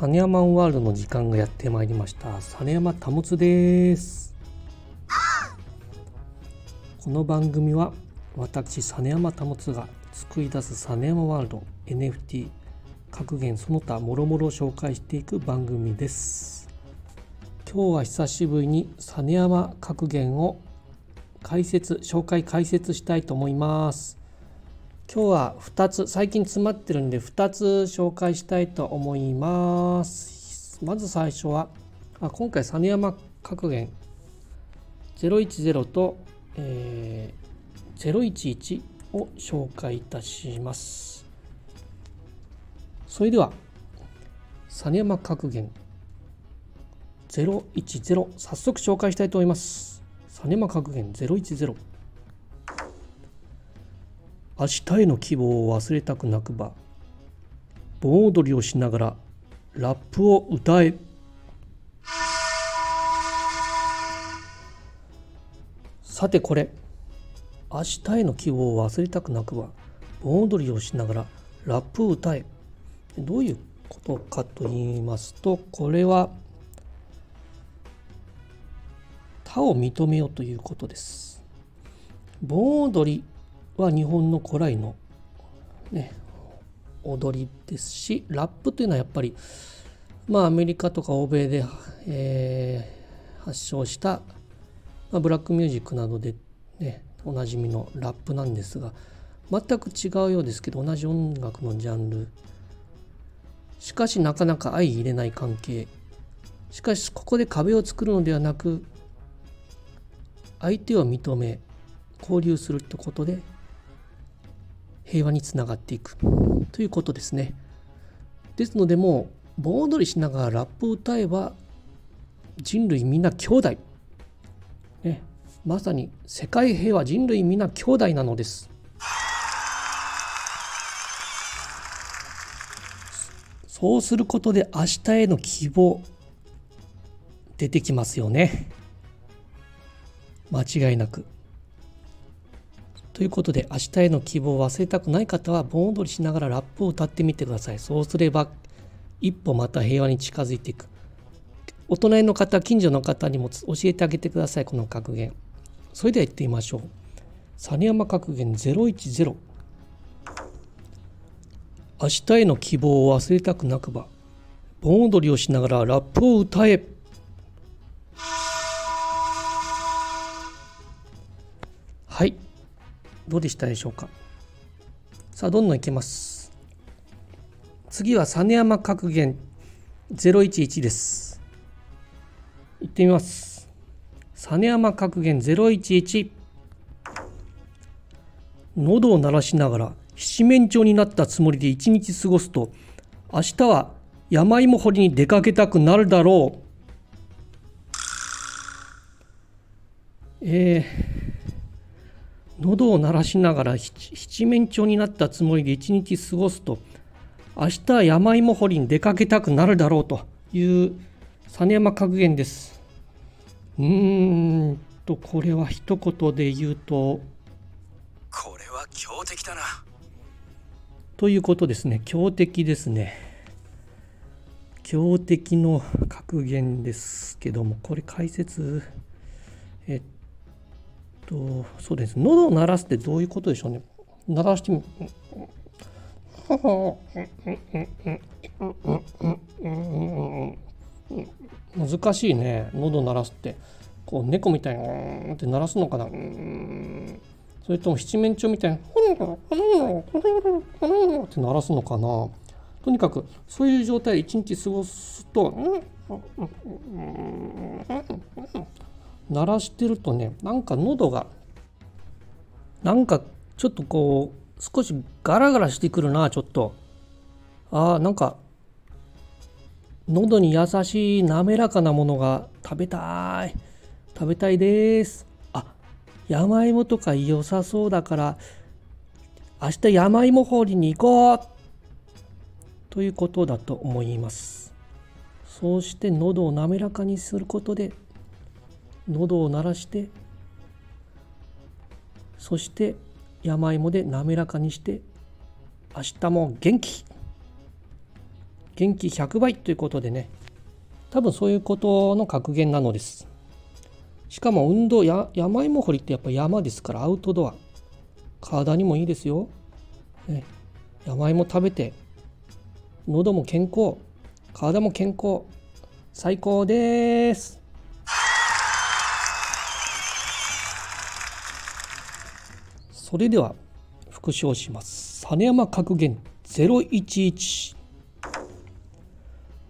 サネヤマンワールドの時間がやってまいりました。サネヤマタモツです。この番組は私サネヤマタモツが作り出すサネヤマワールド NFT 格言その他もろもろ紹介していく番組です。今日は久しぶりにサネヤマ格言を解説紹介解説したいと思います。今日は2つ最近詰まってるんで2つ紹介したいと思います。まず最初はあ今回実山格言。010と、えー、011を紹介いたします。それでは実山格言。010早速紹介したいと思います。実山格言010明日への希望を忘れたくなくば盆踊りをしながらラップを歌え。さてこれ明日への希望を忘れたくなくば盆踊りをしながらラップを歌え。どういうことかと言いますとこれは他を認めようということです。盆踊りは日本の古来の、ね、踊りですしラップというのはやっぱりまあアメリカとか欧米で、えー、発祥した、まあ、ブラックミュージックなどで、ね、おなじみのラップなんですが全く違うようですけど同じ音楽のジャンル。しかしなかなか相入れない関係。しかしここで壁を作るのではなく相手を認め交流するってことで平和につながっていくということですね。ですのでもう盆踊りしながらラップを歌えば人類みんな兄弟、ね、まさに世界平和人類みんな兄弟なのです。そうすることで明日への希望出てきますよね。間違いなく。ということで明日への希望を忘れたくない方は盆踊りしながらラップを歌ってみてください。そうすれば一歩また平和に近づいていく。お隣の方近所の方にも教えてあげてください。この格言。それでは言ってみましょう。実山格言010明日への希望を忘れたくなくば盆踊りをしながらラップを歌え。どうでしたでしょうか？さあどんどんいきます。次は実山格言。011です。いってみます。実山格言011喉を鳴らしながら七面鳥になったつもりで一日過ごすと明日は山芋掘りに出かけたくなるだろう。えー喉を鳴らしながら七面鳥になったつもりで一日過ごすと明日は山芋掘りに出かけたくなるだろうという実山格言です。うーんとこれは一言で言うとこれは強敵だな。ということですね強敵ですね。強敵の格言ですけどもこれ解説えっとそうです。喉を鳴らすってどういうことでしょうね。鳴らしてみ難しいね。喉鳴らすって。こう猫みたいにうんって鳴らすのかな。それとも七面鳥みたいにって鳴らすのかな。とにかくそういう状態で一日過ごすと鳴らしてるとねなんか喉がなんかちょっとこう少しガラガラしてくるなちょっと。あーなんか喉に優しい滑らかなものが食べたい。食べたいです。あ山芋とか良さそうだから明日山芋掘りに行こう。ということだと思います。そうして喉を滑らかにすることで喉を鳴らしてそして山芋で滑らかにして明日も元気。元気100倍ということでね。多分そういうことの格言なのです。しかも運動や山芋掘りってやっぱ山ですからアウトドア。体にもいいですよ、ね、山芋食べて喉も健康。体も健康。最高です。それでは復唱します。実山格言011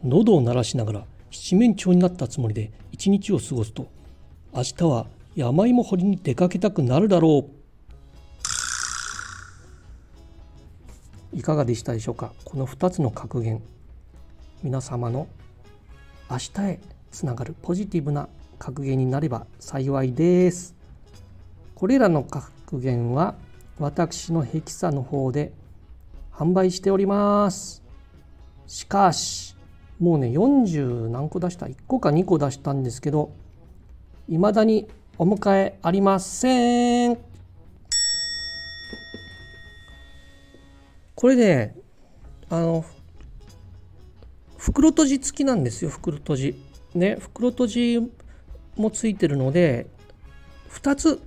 喉を鳴らしながら七面鳥になったつもりで一日を過ごすと明日は山芋掘りに出かけたくなるだろう。いかがでしたでしょうか？この2つの格言皆様の明日へつながるポジティブな格言になれば幸いです。これらの格言は私のヘキサの方で販売しております。しかしもうね40何個出した1個か2個出したんですけどいまだにお迎えありません。これねあの袋閉じ付きなんですよ袋閉じ。ね袋閉じもついてるので2つ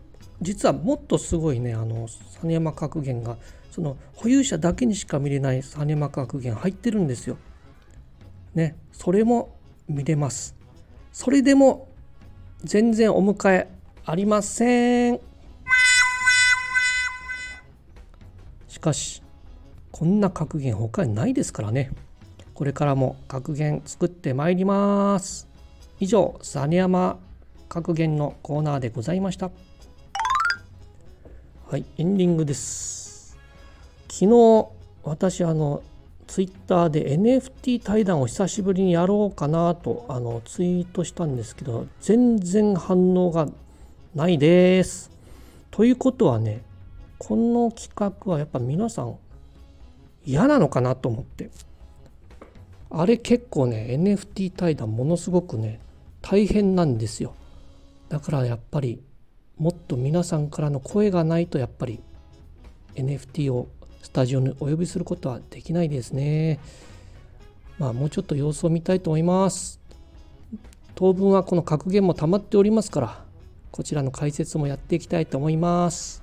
実はもっとすごいねあの実山格言がその保有者だけにしか見れない実山格言入ってるんですよ。ねそれも見れます。それでも全然お迎えありません。しかしこんな格言他にないですからね。これからも格言作ってまいります。以上、実山格言のコーナーでございました。はい、エンディングです。昨日、私、あの、ツイッターで NFT 対談を久しぶりにやろうかなとあのツイートしたんですけど、全然反応がないです。ということはね、この企画はやっぱ皆さん嫌なのかなと思って。あれ結構ね、NFT 対談ものすごくね、大変なんですよ。だからやっぱりもっと皆さんからの声がないとやっぱり NFT をスタジオにお呼びすることはできないですね。まあもうちょっと様子を見たいと思います。当分はこの格言も溜まっておりますからこちらの解説もやっていきたいと思います。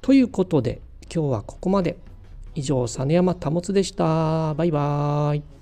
ということで今日はここまで。以上、実山保でした。バイバーイ。